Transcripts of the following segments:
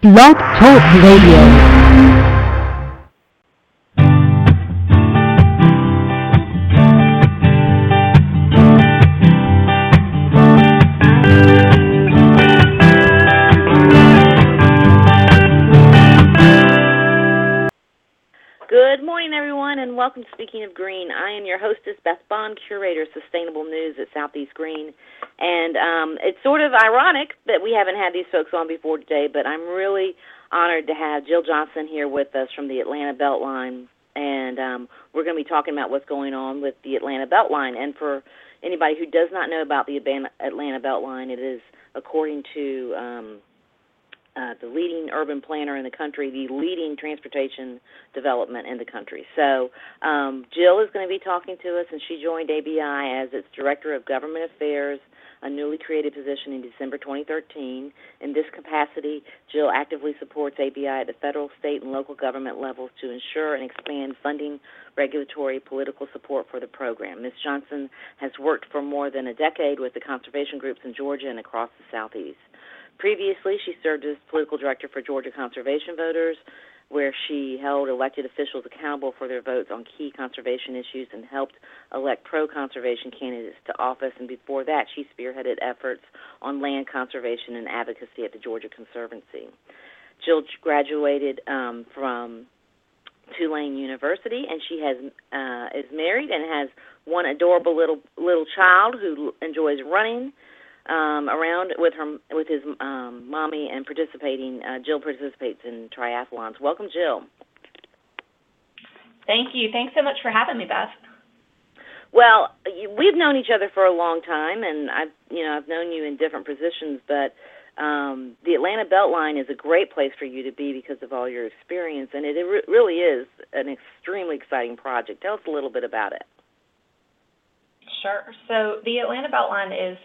Blog Talk Radio. Good morning, everyone, and welcome to Speaking of Green. I am your hostess, Beth Bond, curator sustainable news at Southeast Green. And um, it's sort of ironic that we haven't had these folks on before today, but I'm really honored to have Jill Johnson here with us from the Atlanta Beltline. And um, we're going to be talking about what's going on with the Atlanta Beltline. And for anybody who does not know about the Atlanta Beltline, it is according to um, uh, the leading urban planner in the country, the leading transportation development in the country. So um, Jill is going to be talking to us, and she joined ABI as its Director of Government Affairs, a newly created position in December 2013. In this capacity, Jill actively supports ABI at the federal, state, and local government levels to ensure and expand funding, regulatory, political support for the program. Ms. Johnson has worked for more than a decade with the conservation groups in Georgia and across the Southeast. Previously, she served as political director for Georgia Conservation Voters, where she held elected officials accountable for their votes on key conservation issues and helped elect pro conservation candidates to office. And before that, she spearheaded efforts on land conservation and advocacy at the Georgia Conservancy. Jill graduated um, from Tulane University, and she has uh, is married and has one adorable little little child who enjoys running um, around with her with his um, mommy and participating. Uh, Jill participates in triathlons. Welcome, Jill. Thank you. Thanks so much for having me, Beth. Well, we've known each other for a long time, and I've you know I've known you in different positions, but um, the Atlanta Beltline is a great place for you to be because of all your experience, and it, it re- really is an extremely exciting project. Tell us a little bit about it. Sure. So the Atlanta Beltline is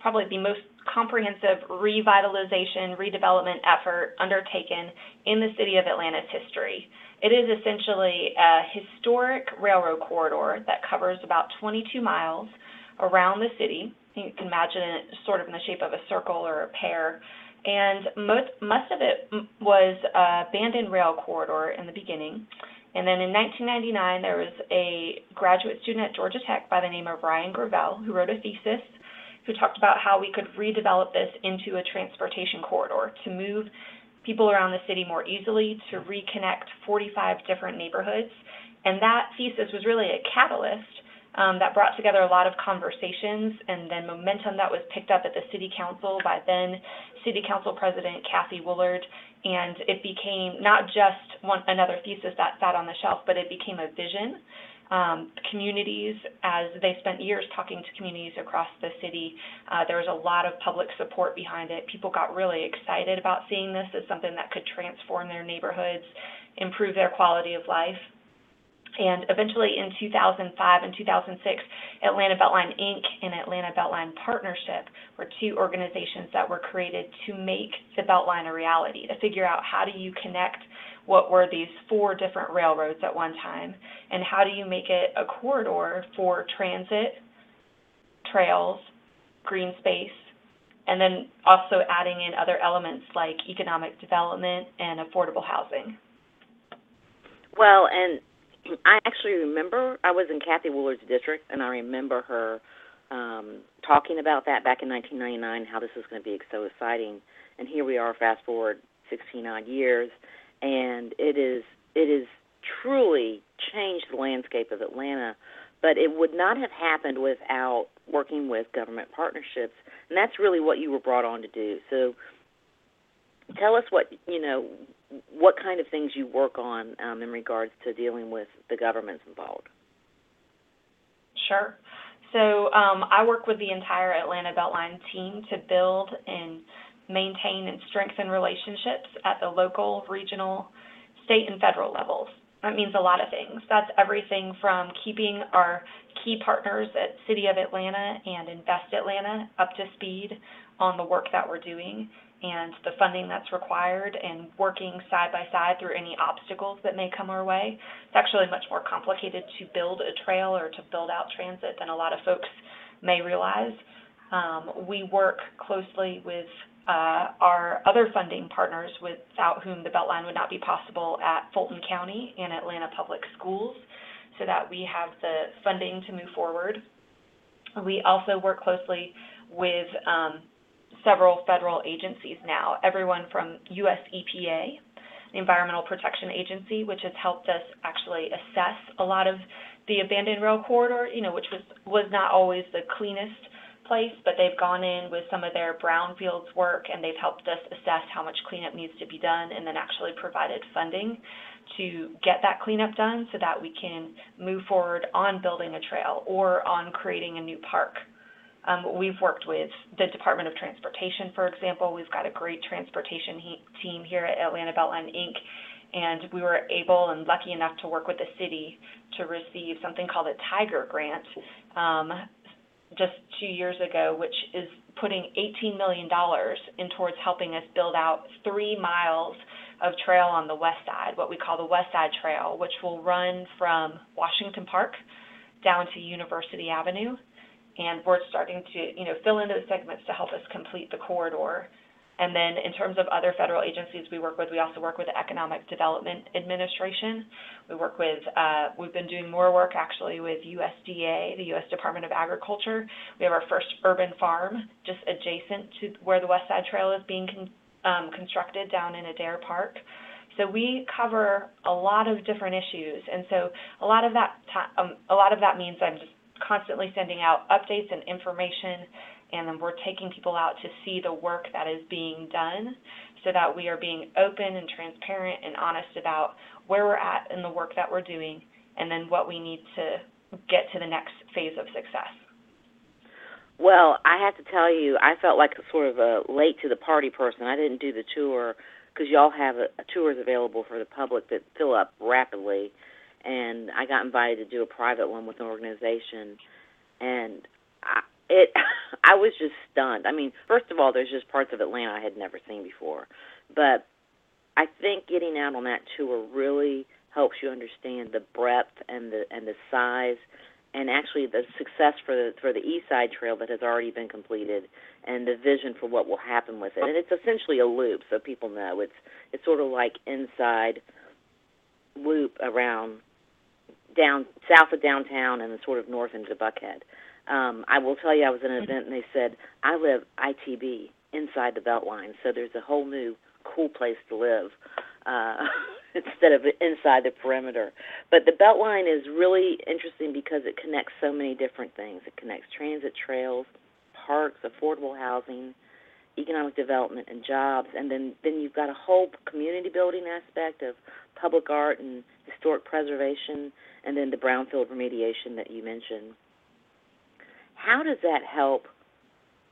probably the most comprehensive revitalization, redevelopment effort undertaken in the city of Atlanta's history. It is essentially a historic railroad corridor that covers about 22 miles around the city. You can imagine it sort of in the shape of a circle or a pear. And most, most of it was a abandoned rail corridor in the beginning. And then in 1999, there was a graduate student at Georgia Tech by the name of Ryan Gravel who wrote a thesis who talked about how we could redevelop this into a transportation corridor to move people around the city more easily, to reconnect 45 different neighborhoods. And that thesis was really a catalyst um, that brought together a lot of conversations and then momentum that was picked up at the city council by then city council president Cathy Woolard. And it became not just one another thesis that sat on the shelf, but it became a vision um, communities as they spent years talking to communities across the city. Uh, there was a lot of public support behind it. People got really excited about seeing this as something that could transform their neighborhoods, improve their quality of life. And eventually in 2005 and 2006, Atlanta Beltline Inc. and Atlanta Beltline Partnership were two organizations that were created to make the Beltline a reality, to figure out how do you connect what were these four different railroads at one time, and how do you make it a corridor for transit, trails, green space, and then also adding in other elements like economic development and affordable housing. Well, and I actually remember I was in Cathy Woolard's district, and I remember her um, talking about that back in 1999, how this was going to be so exciting. And here we are, fast forward 16 odd years, and it is it is truly changed the landscape of Atlanta. But it would not have happened without working with government partnerships, and that's really what you were brought on to do. So, tell us what you know, what kind of things you work on um, in regards to dealing with the governments involved. Sure. So um, I work with the entire Atlanta Beltline team to build and maintain and strengthen relationships at the local, regional, state, and federal levels. That means a lot of things. That's everything from keeping our key partners at City of Atlanta and Invest Atlanta up to speed on the work that we're doing and the funding that's required and working side by side through any obstacles that may come our way. It's actually much more complicated to build a trail or to build out transit than a lot of folks may realize. Um, we work closely with uh, our other funding partners without whom the Beltline would not be possible at Fulton County and Atlanta Public Schools so that we have the funding to move forward. We also work closely with um, several federal agencies now, everyone from US EPA, the Environmental Protection Agency, which has helped us actually assess a lot of the abandoned rail corridor, you know, which was, was not always the cleanest place, but they've gone in with some of their brownfields work and they've helped us assess how much cleanup needs to be done and then actually provided funding to get that cleanup done so that we can move forward on building a trail or on creating a new park. Um, we've worked with the Department of Transportation, for example. We've got a great transportation he- team here at Atlanta Beltline Inc. And we were able and lucky enough to work with the city to receive something called a Tiger Grant um, just two years ago, which is putting $18 million in towards helping us build out three miles of trail on the west side, what we call the West Side Trail, which will run from Washington Park down to University Avenue. And we're starting to, you know, fill in those segments to help us complete the corridor. And then in terms of other federal agencies we work with, we also work with the Economic Development Administration. We work with, uh, we've been doing more work actually with USDA, the U.S. Department of Agriculture. We have our first urban farm just adjacent to where the West Side Trail is being con- um, constructed down in Adair Park. So we cover a lot of different issues, and so a lot of that um, a lot of that means I'm just constantly sending out updates and information and then we're taking people out to see the work that is being done so that we are being open and transparent and honest about where we're at in the work that we're doing and then what we need to get to the next phase of success. Well, I have to tell you, I felt like sort of a late to the party person. I didn't do the tour because y'all have a, a tours available for the public that fill up rapidly, and I got invited to do a private one with an organization, and I, it I was just stunned. I mean, first of all, there's just parts of Atlanta I had never seen before. But I think getting out on that tour really helps you understand the breadth and the and the size and actually the success for the for the East Side Trail that has already been completed and the vision for what will happen with it. And it's essentially a loop, so people know it's it's sort of like inside loop around down south of downtown and then sort of north into Buckhead um, I will tell you, I was at an event and they said I live ITB inside the Beltline, so there's a whole new cool place to live uh, instead of inside the perimeter. But the Beltline is really interesting because it connects so many different things. It connects transit trails, parks, affordable housing, economic development, and jobs, and then then you've got a whole community building aspect of public art and historic preservation, and then the brownfield remediation that you mentioned. How does that help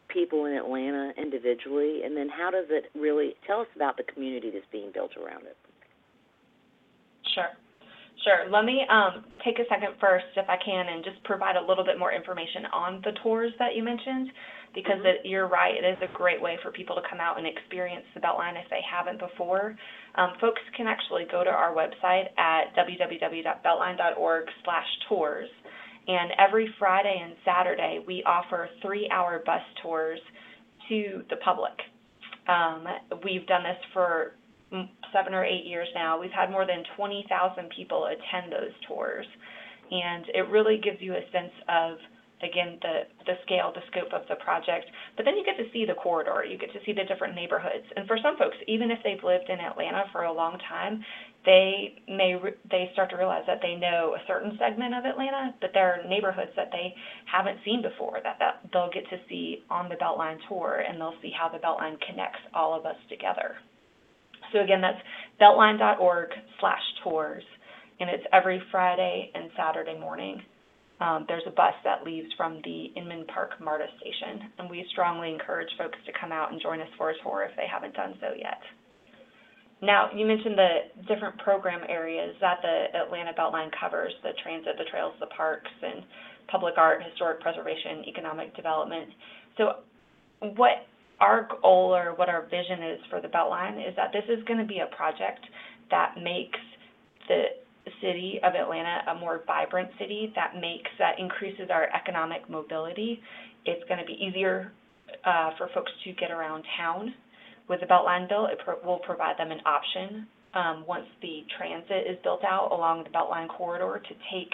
people in Atlanta individually, and then how does it really tell us about the community that's being built around it? Sure. Sure. Let me um, take a second first, if I can, and just provide a little bit more information on the tours that you mentioned, because mm-hmm. it, you're right, it is a great way for people to come out and experience the Beltline if they haven't before. Um, folks can actually go to our website at www.beltline.org/tours, and every Friday and Saturday, we offer three hour bus tours to the public. Um, we've done this for seven or eight years now. We've had more than 20,000 people attend those tours. And it really gives you a sense of again the the scale the scope of the project but then you get to see the corridor you get to see the different neighborhoods and for some folks even if they've lived in Atlanta for a long time they may they start to realize that they know a certain segment of Atlanta but there are neighborhoods that they haven't seen before that, that they'll get to see on the Beltline tour and they'll see how the Beltline connects all of us together so again that's beltline.org slash tours and it's every Friday and Saturday morning um, there's a bus that leaves from the Inman Park MARTA station, and we strongly encourage folks to come out and join us for a tour if they haven't done so yet. Now, you mentioned the different program areas that the Atlanta Beltline covers, the transit, the trails, the parks, and public art, historic preservation, economic development. So what our goal or what our vision is for the Beltline is that this is going to be a project that makes the city of Atlanta a more vibrant city that makes that increases our economic mobility. It's going to be easier uh, for folks to get around town. With the Beltline bill, it will provide them an option um, once the transit is built out along the Beltline corridor to take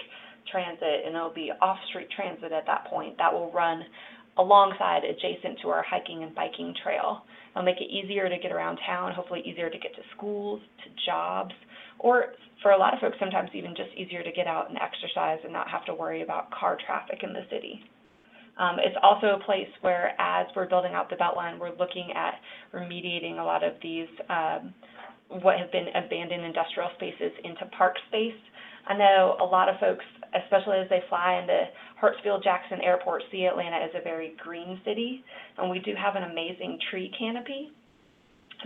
transit, and it'll be off-street transit at that point that will run alongside, adjacent to our hiking and biking trail. It'll make it easier to get around town, hopefully easier to get to schools, to jobs, or for a lot of folks, sometimes even just easier to get out and exercise and not have to worry about car traffic in the city. Um, it's also a place where, as we're building out the Beltline, we're looking at remediating a lot of these um, what have been abandoned industrial spaces into park space. I know a lot of folks, especially as they fly into Hartsfield-Jackson Airport, see Atlanta as a very green city, and we do have an amazing tree canopy,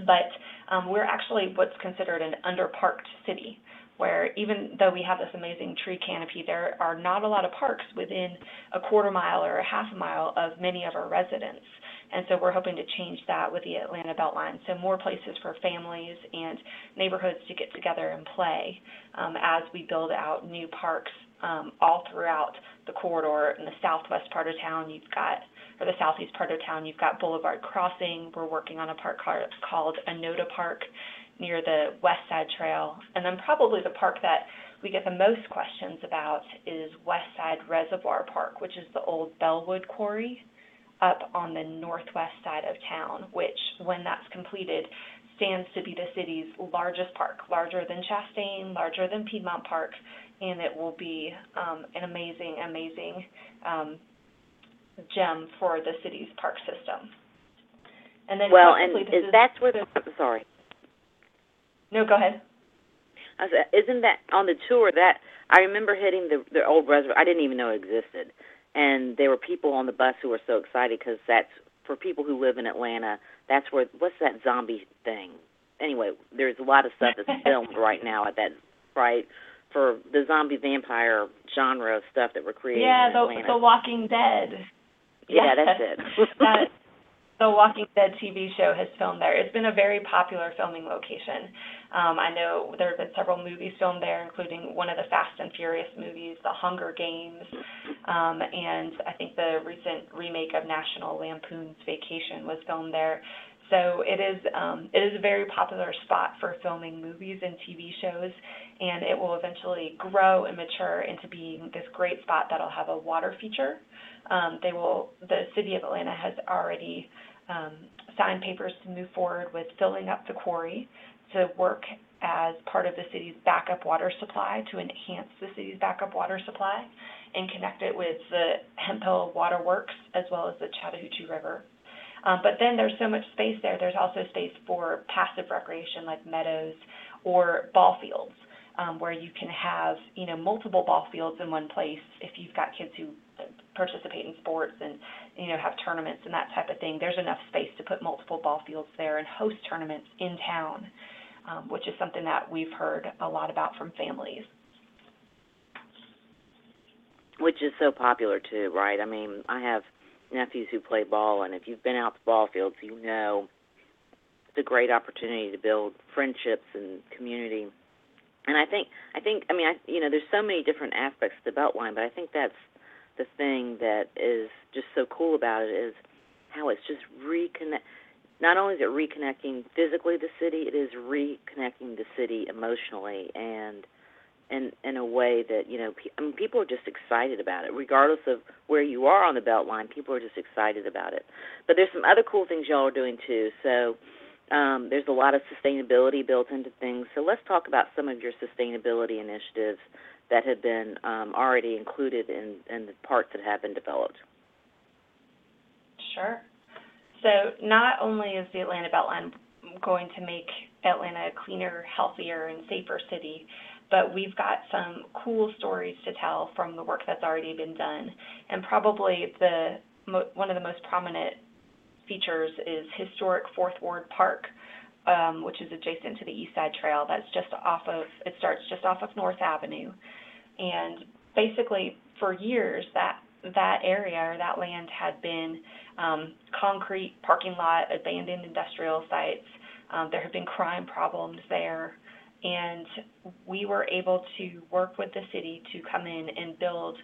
but um, we're actually what's considered an underparked city where even though we have this amazing tree canopy, there are not a lot of parks within a quarter mile or a half a mile of many of our residents. And so we're hoping to change that with the Atlanta Beltline. So more places for families and neighborhoods to get together and play um, as we build out new parks um, all throughout the corridor. In the southwest part of town, you've got, or the southeast part of town, you've got Boulevard Crossing. We're working on a park called Enota Park near the West Side Trail. And then probably the park that we get the most questions about is West Side Reservoir Park, which is the old Bellwood Quarry up on the northwest side of town, which, when that's completed, stands to be the city's largest park, larger than Chastain, larger than Piedmont Park, and it will be um, an amazing, amazing um, gem for the city's park system. And then well, and is, that's where the sorry. No, go ahead. I said, isn't that on the tour that I remember hitting the the old reservoir? I didn't even know it existed, and there were people on the bus who were so excited because that's for people who live in Atlanta. That's where what's that zombie thing? Anyway, there's a lot of stuff that's filmed right now at that right for the zombie vampire genre of stuff that we're creating. Yeah, the Atlanta. the Walking Dead. Yeah, that's it. that, the Walking Dead TV show has filmed there. It's been a very popular filming location. Um, I know there have been several movies filmed there, including one of the Fast and Furious movies, The Hunger Games, um, and I think the recent remake of National Lampoon's Vacation was filmed there. So it is um, it is a very popular spot for filming movies and TV shows, and it will eventually grow and mature into being this great spot that'll have a water feature. Um, they will the city of Atlanta has already um, signed papers to move forward with filling up the quarry to work as part of the city's backup water supply to enhance the city's backup water supply and connect it with the Hemphill Water Works as well as the Chattahoochee River. Um, but then there's so much space there. There's also space for passive recreation like meadows or ball fields um, where you can have you know multiple ball fields in one place if you've got kids who participate in sports and you know have tournaments and that type of thing. There's enough space to put multiple ball fields there and host tournaments in town, um, which is something that we've heard a lot about from families. Which is so popular too, right? I mean, I have nephews who play ball, and if you've been out to ball fields, you know it's a great opportunity to build friendships and community. And I think, I think, I mean, I, you know, there's so many different aspects to the Beltline, but I think that's the thing that is just so cool about it is how it's just reconnect. Not only is it reconnecting physically the city, it is reconnecting the city emotionally and in in a way that you know pe- I mean, people are just excited about it, regardless of where you are on the Beltline. People are just excited about it. But there's some other cool things y'all are doing too. So um, there's a lot of sustainability built into things. So let's talk about some of your sustainability initiatives that have been um, already included in, in the parts that have been developed. Sure. So not only is the Atlanta Beltline going to make Atlanta a cleaner, healthier, and safer city, but we've got some cool stories to tell from the work that's already been done. And probably the one of the most prominent features is historic Fourth Ward Park, um, which is adjacent to the East Side Trail. That's just off of it starts just off of North Avenue, and basically for years that that area or that land had been um, concrete parking lot, abandoned industrial sites. Um, there have been crime problems there, and we were able to work with the city to come in and build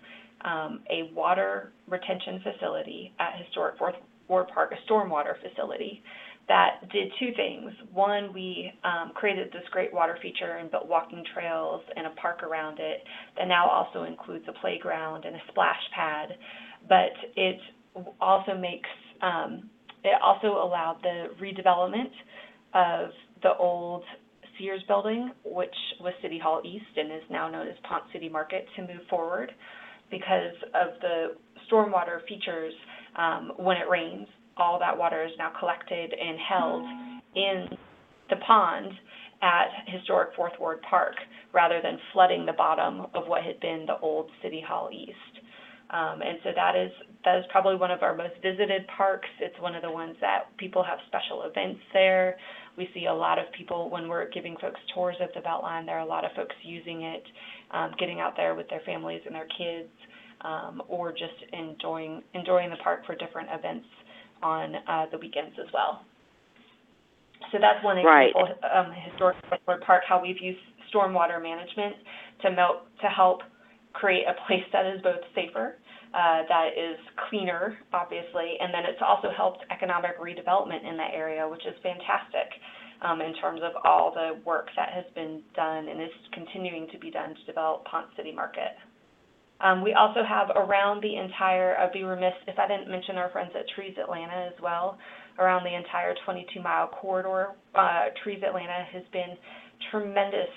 um, a water retention facility at historic Fourth Ward Park a stormwater facility that did two things. One, we um, created this great water feature and built walking trails and a park around it that now also includes a playground and a splash pad. But it also makes um, it also allowed the redevelopment of the old Sears building, which was City Hall East and is now known as Ponce City Market, to move forward because of the stormwater features. Um, when it rains, all that water is now collected and held in the pond at historic Fourth Ward Park rather than flooding the bottom of what had been the old City Hall East. Um, and so that is that is probably one of our most visited parks. It's one of the ones that people have special events there. We see a lot of people when we're giving folks tours of the Beltline. There are a lot of folks using it, um, getting out there with their families and their kids, um, or just enjoying enjoying the park for different events on uh, the weekends as well. So that's one Right. example, um, historic Westwood Park, how we've used stormwater management to mel- to help create a place that is both safer, uh, that is cleaner, obviously, and then it's also helped economic redevelopment in that area, which is fantastic um, in terms of all the work that has been done and is continuing to be done to develop Ponce City Market. Um, we also have around the entire, I'd be remiss if I didn't mention our friends at Trees Atlanta as well. Around the entire 22 mile corridor, uh, Trees Atlanta has been tremendous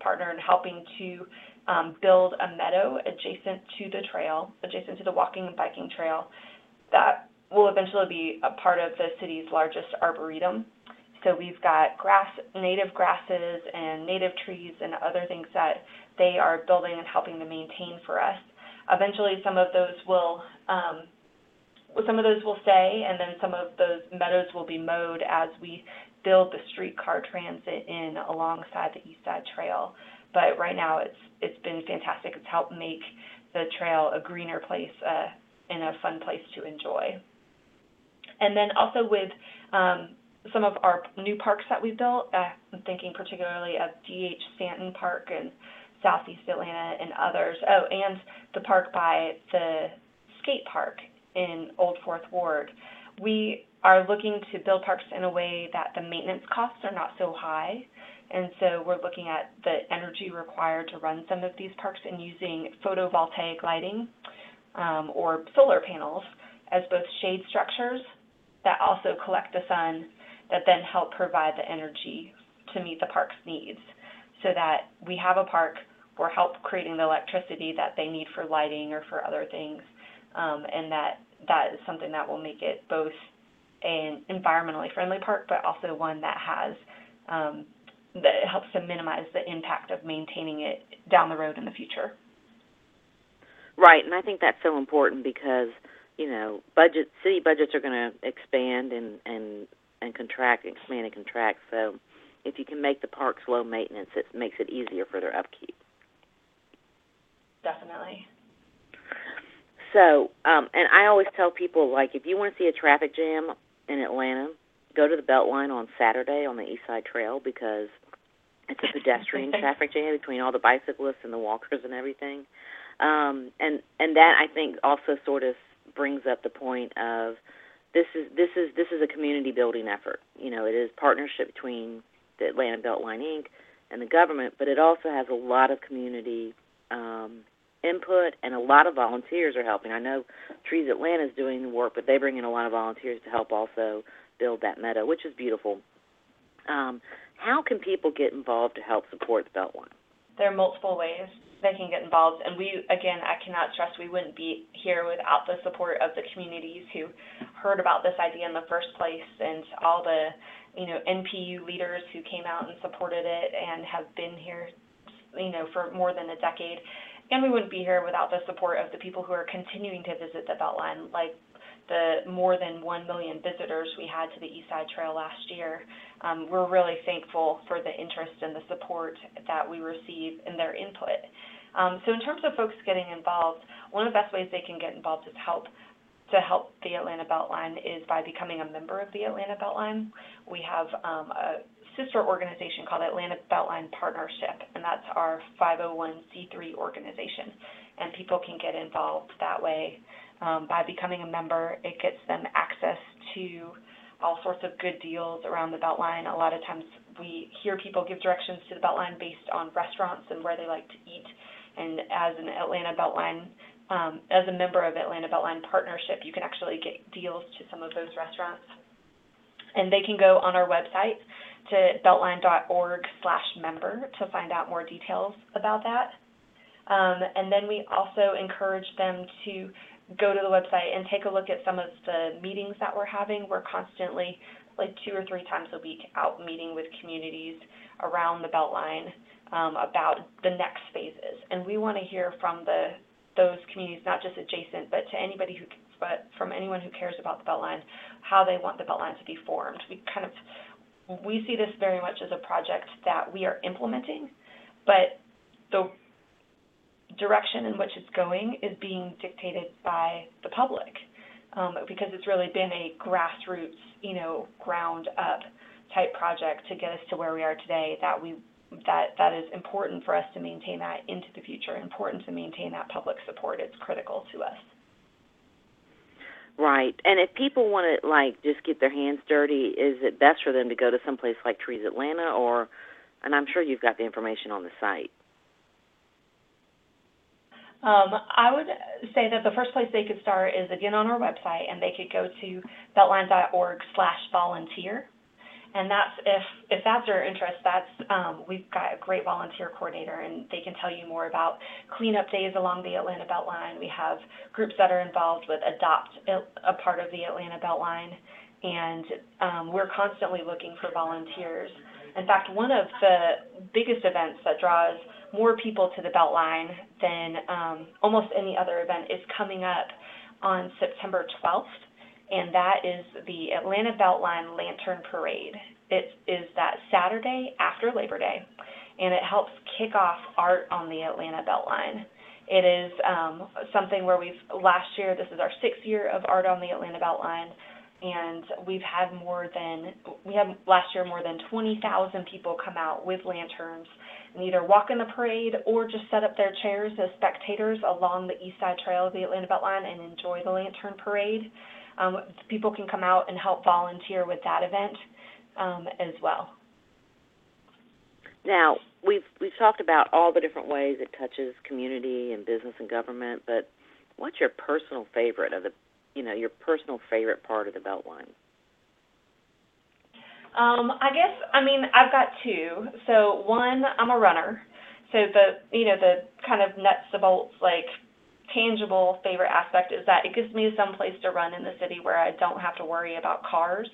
partner in helping to um, build a meadow adjacent to the trail, adjacent to the walking and biking trail, that will eventually be a part of the city's largest arboretum. So we've got grass, native grasses and native trees and other things that they are building and helping to maintain for us. Eventually, some of those will um, some of those will stay, and then some of those meadows will be mowed as we build the streetcar transit in alongside the East Side Trail. But right now, it's it's been fantastic. It's helped make the trail a greener place uh, and a fun place to enjoy. And then also with um, some of our new parks that we built, uh, I'm thinking particularly of DH Stanton Park and Southeast Atlanta and others. Oh, and the park by the skate park in Old Fourth Ward. We are looking to build parks in a way that the maintenance costs are not so high. And so we're looking at the energy required to run some of these parks and using photovoltaic lighting um, or solar panels as both shade structures that also collect the sun that then help provide the energy to meet the park's needs so that we have a park for help creating the electricity that they need for lighting or for other things um, and that that is something that will make it both an environmentally friendly park but also one that has um, that helps to minimize the impact of maintaining it down the road in the future. Right, and I think that's so important because you know budget city budgets are going to expand and and and contract, expand and contract. So if you can make the parks low maintenance, it makes it easier for their upkeep. Definitely. So, um, and I always tell people like if you want to see a traffic jam in Atlanta, go to the Beltline on Saturday on the East Side Trail because it's a pedestrian traffic jam between all the bicyclists and the walkers and everything. Um, and and that I think also sort of brings up the point of this is this is this is a community building effort. You know, it is partnership between the Atlanta Beltline Inc. and the government, but it also has a lot of community um, input and a lot of volunteers are helping. I know Trees Atlanta is doing the work, but they bring in a lot of volunteers to help also build that meadow, which is beautiful. Um, how can people get involved to help support the Beltline? There are multiple ways they can get involved, and we, again, I cannot stress we wouldn't be here without the support of the communities who heard about this idea in the first place, and all the, you know, NPU leaders who came out and supported it and have been here, you know, for more than a decade. And we wouldn't be here without the support of the people who are continuing to visit the Beltline, like the more than 1 million visitors we had to the East Side Trail last year. Um, we're really thankful for the interest and the support that we receive and their input. Um, so in terms of folks getting involved, one of the best ways they can get involved is help to help the Atlanta Beltline is by becoming a member of the Atlanta Beltline. We have um, a sister organization called Atlanta Beltline Partnership, and that's our 501c3 organization. And people can get involved that way um, by becoming a member. It gets them access to all sorts of good deals around the Beltline. A lot of times we hear people give directions to the Beltline based on restaurants and where they like to eat. And as an Atlanta Beltline, um, as a member of Atlanta Beltline Partnership, you can actually get deals to some of those restaurants. And they can go on our website to beltline.org slash member to find out more details about that. Um, and then we also encourage them to go to the website and take a look at some of the meetings that we're having. We're constantly, like two or three times a week, out meeting with communities around the Beltline um, about the next phases. And we want to hear from the those communities, not just adjacent, but to anybody who, but from anyone who cares about the Beltline, how they want the Beltline to be formed. We kind of, we see this very much as a project that we are implementing, but the direction in which it's going is being dictated by the public um, because it's really been a grassroots, you know, ground up type project to get us to where we are today that we that that is important for us to maintain that into the future important to maintain that public support. It's critical to us. Right. And if people want to like just get their hands dirty is it best for them to go to some place like trees atlanta or and i'm sure you've got the information on the site um, I would say that the first place they could start is again on our website, and they could go to beltline.org/volunteer, and that's if if that's their interest. That's um, we've got a great volunteer coordinator, and they can tell you more about cleanup days along the Atlanta Beltline. We have groups that are involved with Adopt a part of the Atlanta Beltline, and um, we're constantly looking for volunteers. In fact, one of the biggest events that draws more people to the Beltline than um, almost any other event is coming up on September 12th, and that is the Atlanta Beltline Lantern Parade. It is that Saturday after Labor Day, and it helps kick off art on the Atlanta Beltline. It is um, something where we've last year. This is our sixth year of art on the Atlanta Beltline and we've had more than we had last year more than 20,000 people come out with lanterns and either walk in the parade or just set up their chairs as spectators along the east side trail of the Atlanta Beltline and enjoy the lantern parade. Um, people can come out and help volunteer with that event um, as well. Now we've we've talked about all the different ways it touches community and business and government, but what's your personal favorite of the you know your personal favorite part of the Beltline? Um, I guess I mean I've got two. So one, I'm a runner. So the you know the kind of nuts and bolts like tangible favorite aspect is that it gives me some place to run in the city where I don't have to worry about cars.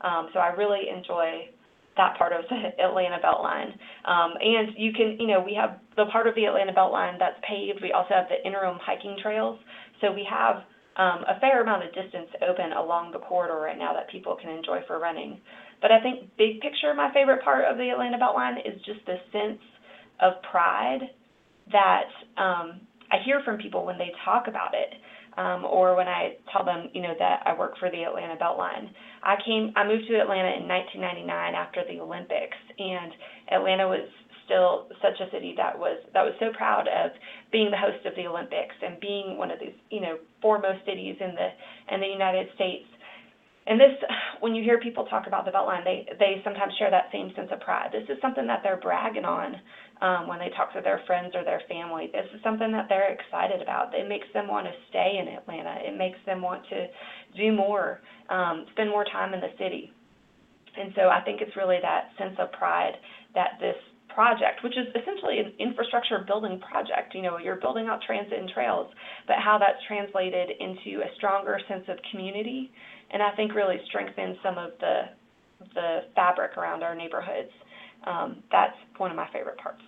Um, so I really enjoy that part of the Atlanta Beltline. Um, and you can, you know, we have the part of the Atlanta Beltline that's paved. We also have the interim hiking trails. So we have um, a fair amount of distance open along the corridor right now that people can enjoy for running. But I think big picture, my favorite part of the Atlanta Beltline is just the sense of pride that um, I hear from people when they talk about it. Um, or when I tell them, you know, that I work for the Atlanta Beltline. I came, I moved to Atlanta in 1999 after the Olympics, and Atlanta was still such a city that was that was so proud of being the host of the Olympics and being one of these you know foremost cities in the in the United States. And this, when you hear people talk about the Beltline, they they sometimes share that same sense of pride. This is something that they're bragging on um, when they talk to their friends or their family. This is something that they're excited about. It makes them want to stay in Atlanta. It makes them want to do more, um, spend more time in the city. And so I think it's really that sense of pride that this project, which is essentially an infrastructure building project. You know, you're building out transit and trails, but how that's translated into a stronger sense of community, and I think really strengthens some of the the fabric around our neighborhoods. Um, that's one of my favorite parts.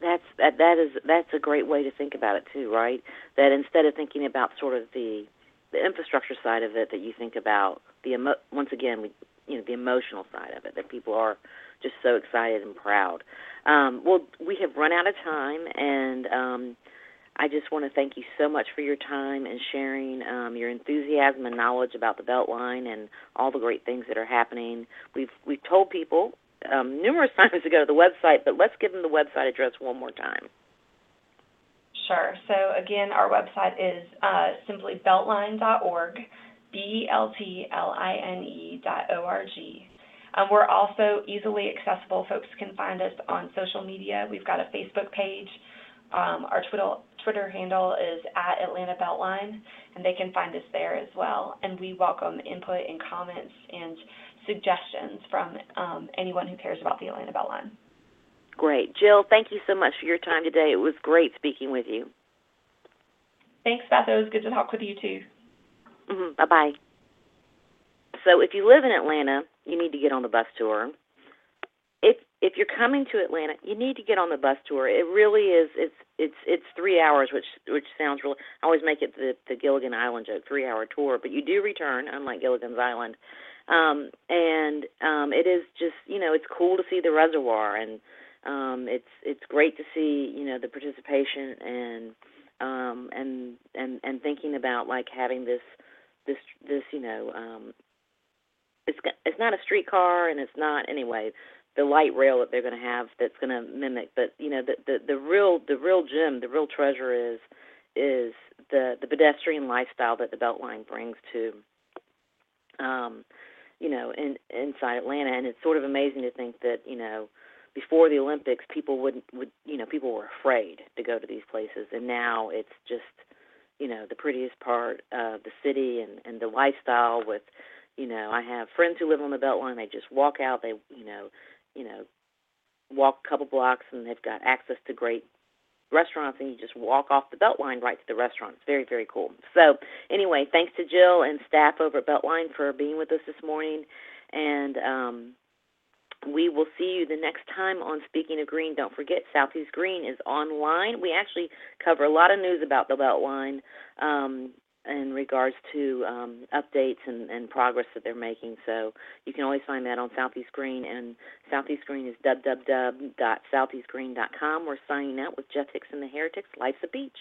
That's that that is that's a great way to think about it too, right? That instead of thinking about sort of the the infrastructure side of it, that you think about the emo- once again, we, you know, the emotional side of it. That people are just so excited and proud. Um, well, we have run out of time, and um, I just want to thank you so much for your time and sharing um, your enthusiasm and knowledge about the Beltline and all the great things that are happening. We've we've told people um, numerous times to go to the website, but let's give them the website address one more time. Sure. So again, our website is uh, simply beltline.org, B-E-L-T-L-I-N-E dot O-R-G. Um, we're also easily accessible. Folks can find us on social media. We've got a Facebook page. Um, our Twitter, Twitter handle is at Atlanta Beltline, and they can find us there as well. And we welcome input and comments and suggestions from um, anyone who cares about the Atlanta Beltline. Great. Jill, thank you so much for your time today. It was great speaking with you. Thanks, Beth. It was good to talk with you, too. Mm-hmm. Bye bye. So, if you live in Atlanta, you need to get on the bus tour. If if you're coming to Atlanta, you need to get on the bus tour. It really is. It's it's it's three hours, which which sounds really. I always make it the the Gilligan Island joke, three hour tour, but you do return, unlike Gilligan's Island. Um, and um, it is just you know it's cool to see the reservoir and um, it's it's great to see you know the participation and um, and and and thinking about like having this this this you know um, it's it's not a streetcar and it's not anyway the light rail that they're going to have that's going to mimic but you know the, the the real the real gem the real treasure is is the the pedestrian lifestyle that the beltline brings to um you know in inside Atlanta and it's sort of amazing to think that you know before the Olympics, people would would you know people were afraid to go to these places, and now it's just you know the prettiest part of the city and and the lifestyle. With you know, I have friends who live on the Beltline. They just walk out. They you know you know walk a couple blocks, and they've got access to great restaurants and you just walk off the Beltline right to the restaurant. It's very, very cool. So anyway, thanks to Jill and staff over at Beltline for being with us this morning. And um, we will see you the next time on Speaking of Green. Don't forget, Southeast Green is online. We actually cover a lot of news about the Beltline um, in regards to um, updates and, and progress that they're making. So you can always find that on Southeast Green, and Southeast Green is www.southeastgreen.com. We're signing out with Jeff Hicks and the Heretics. Life's a beach.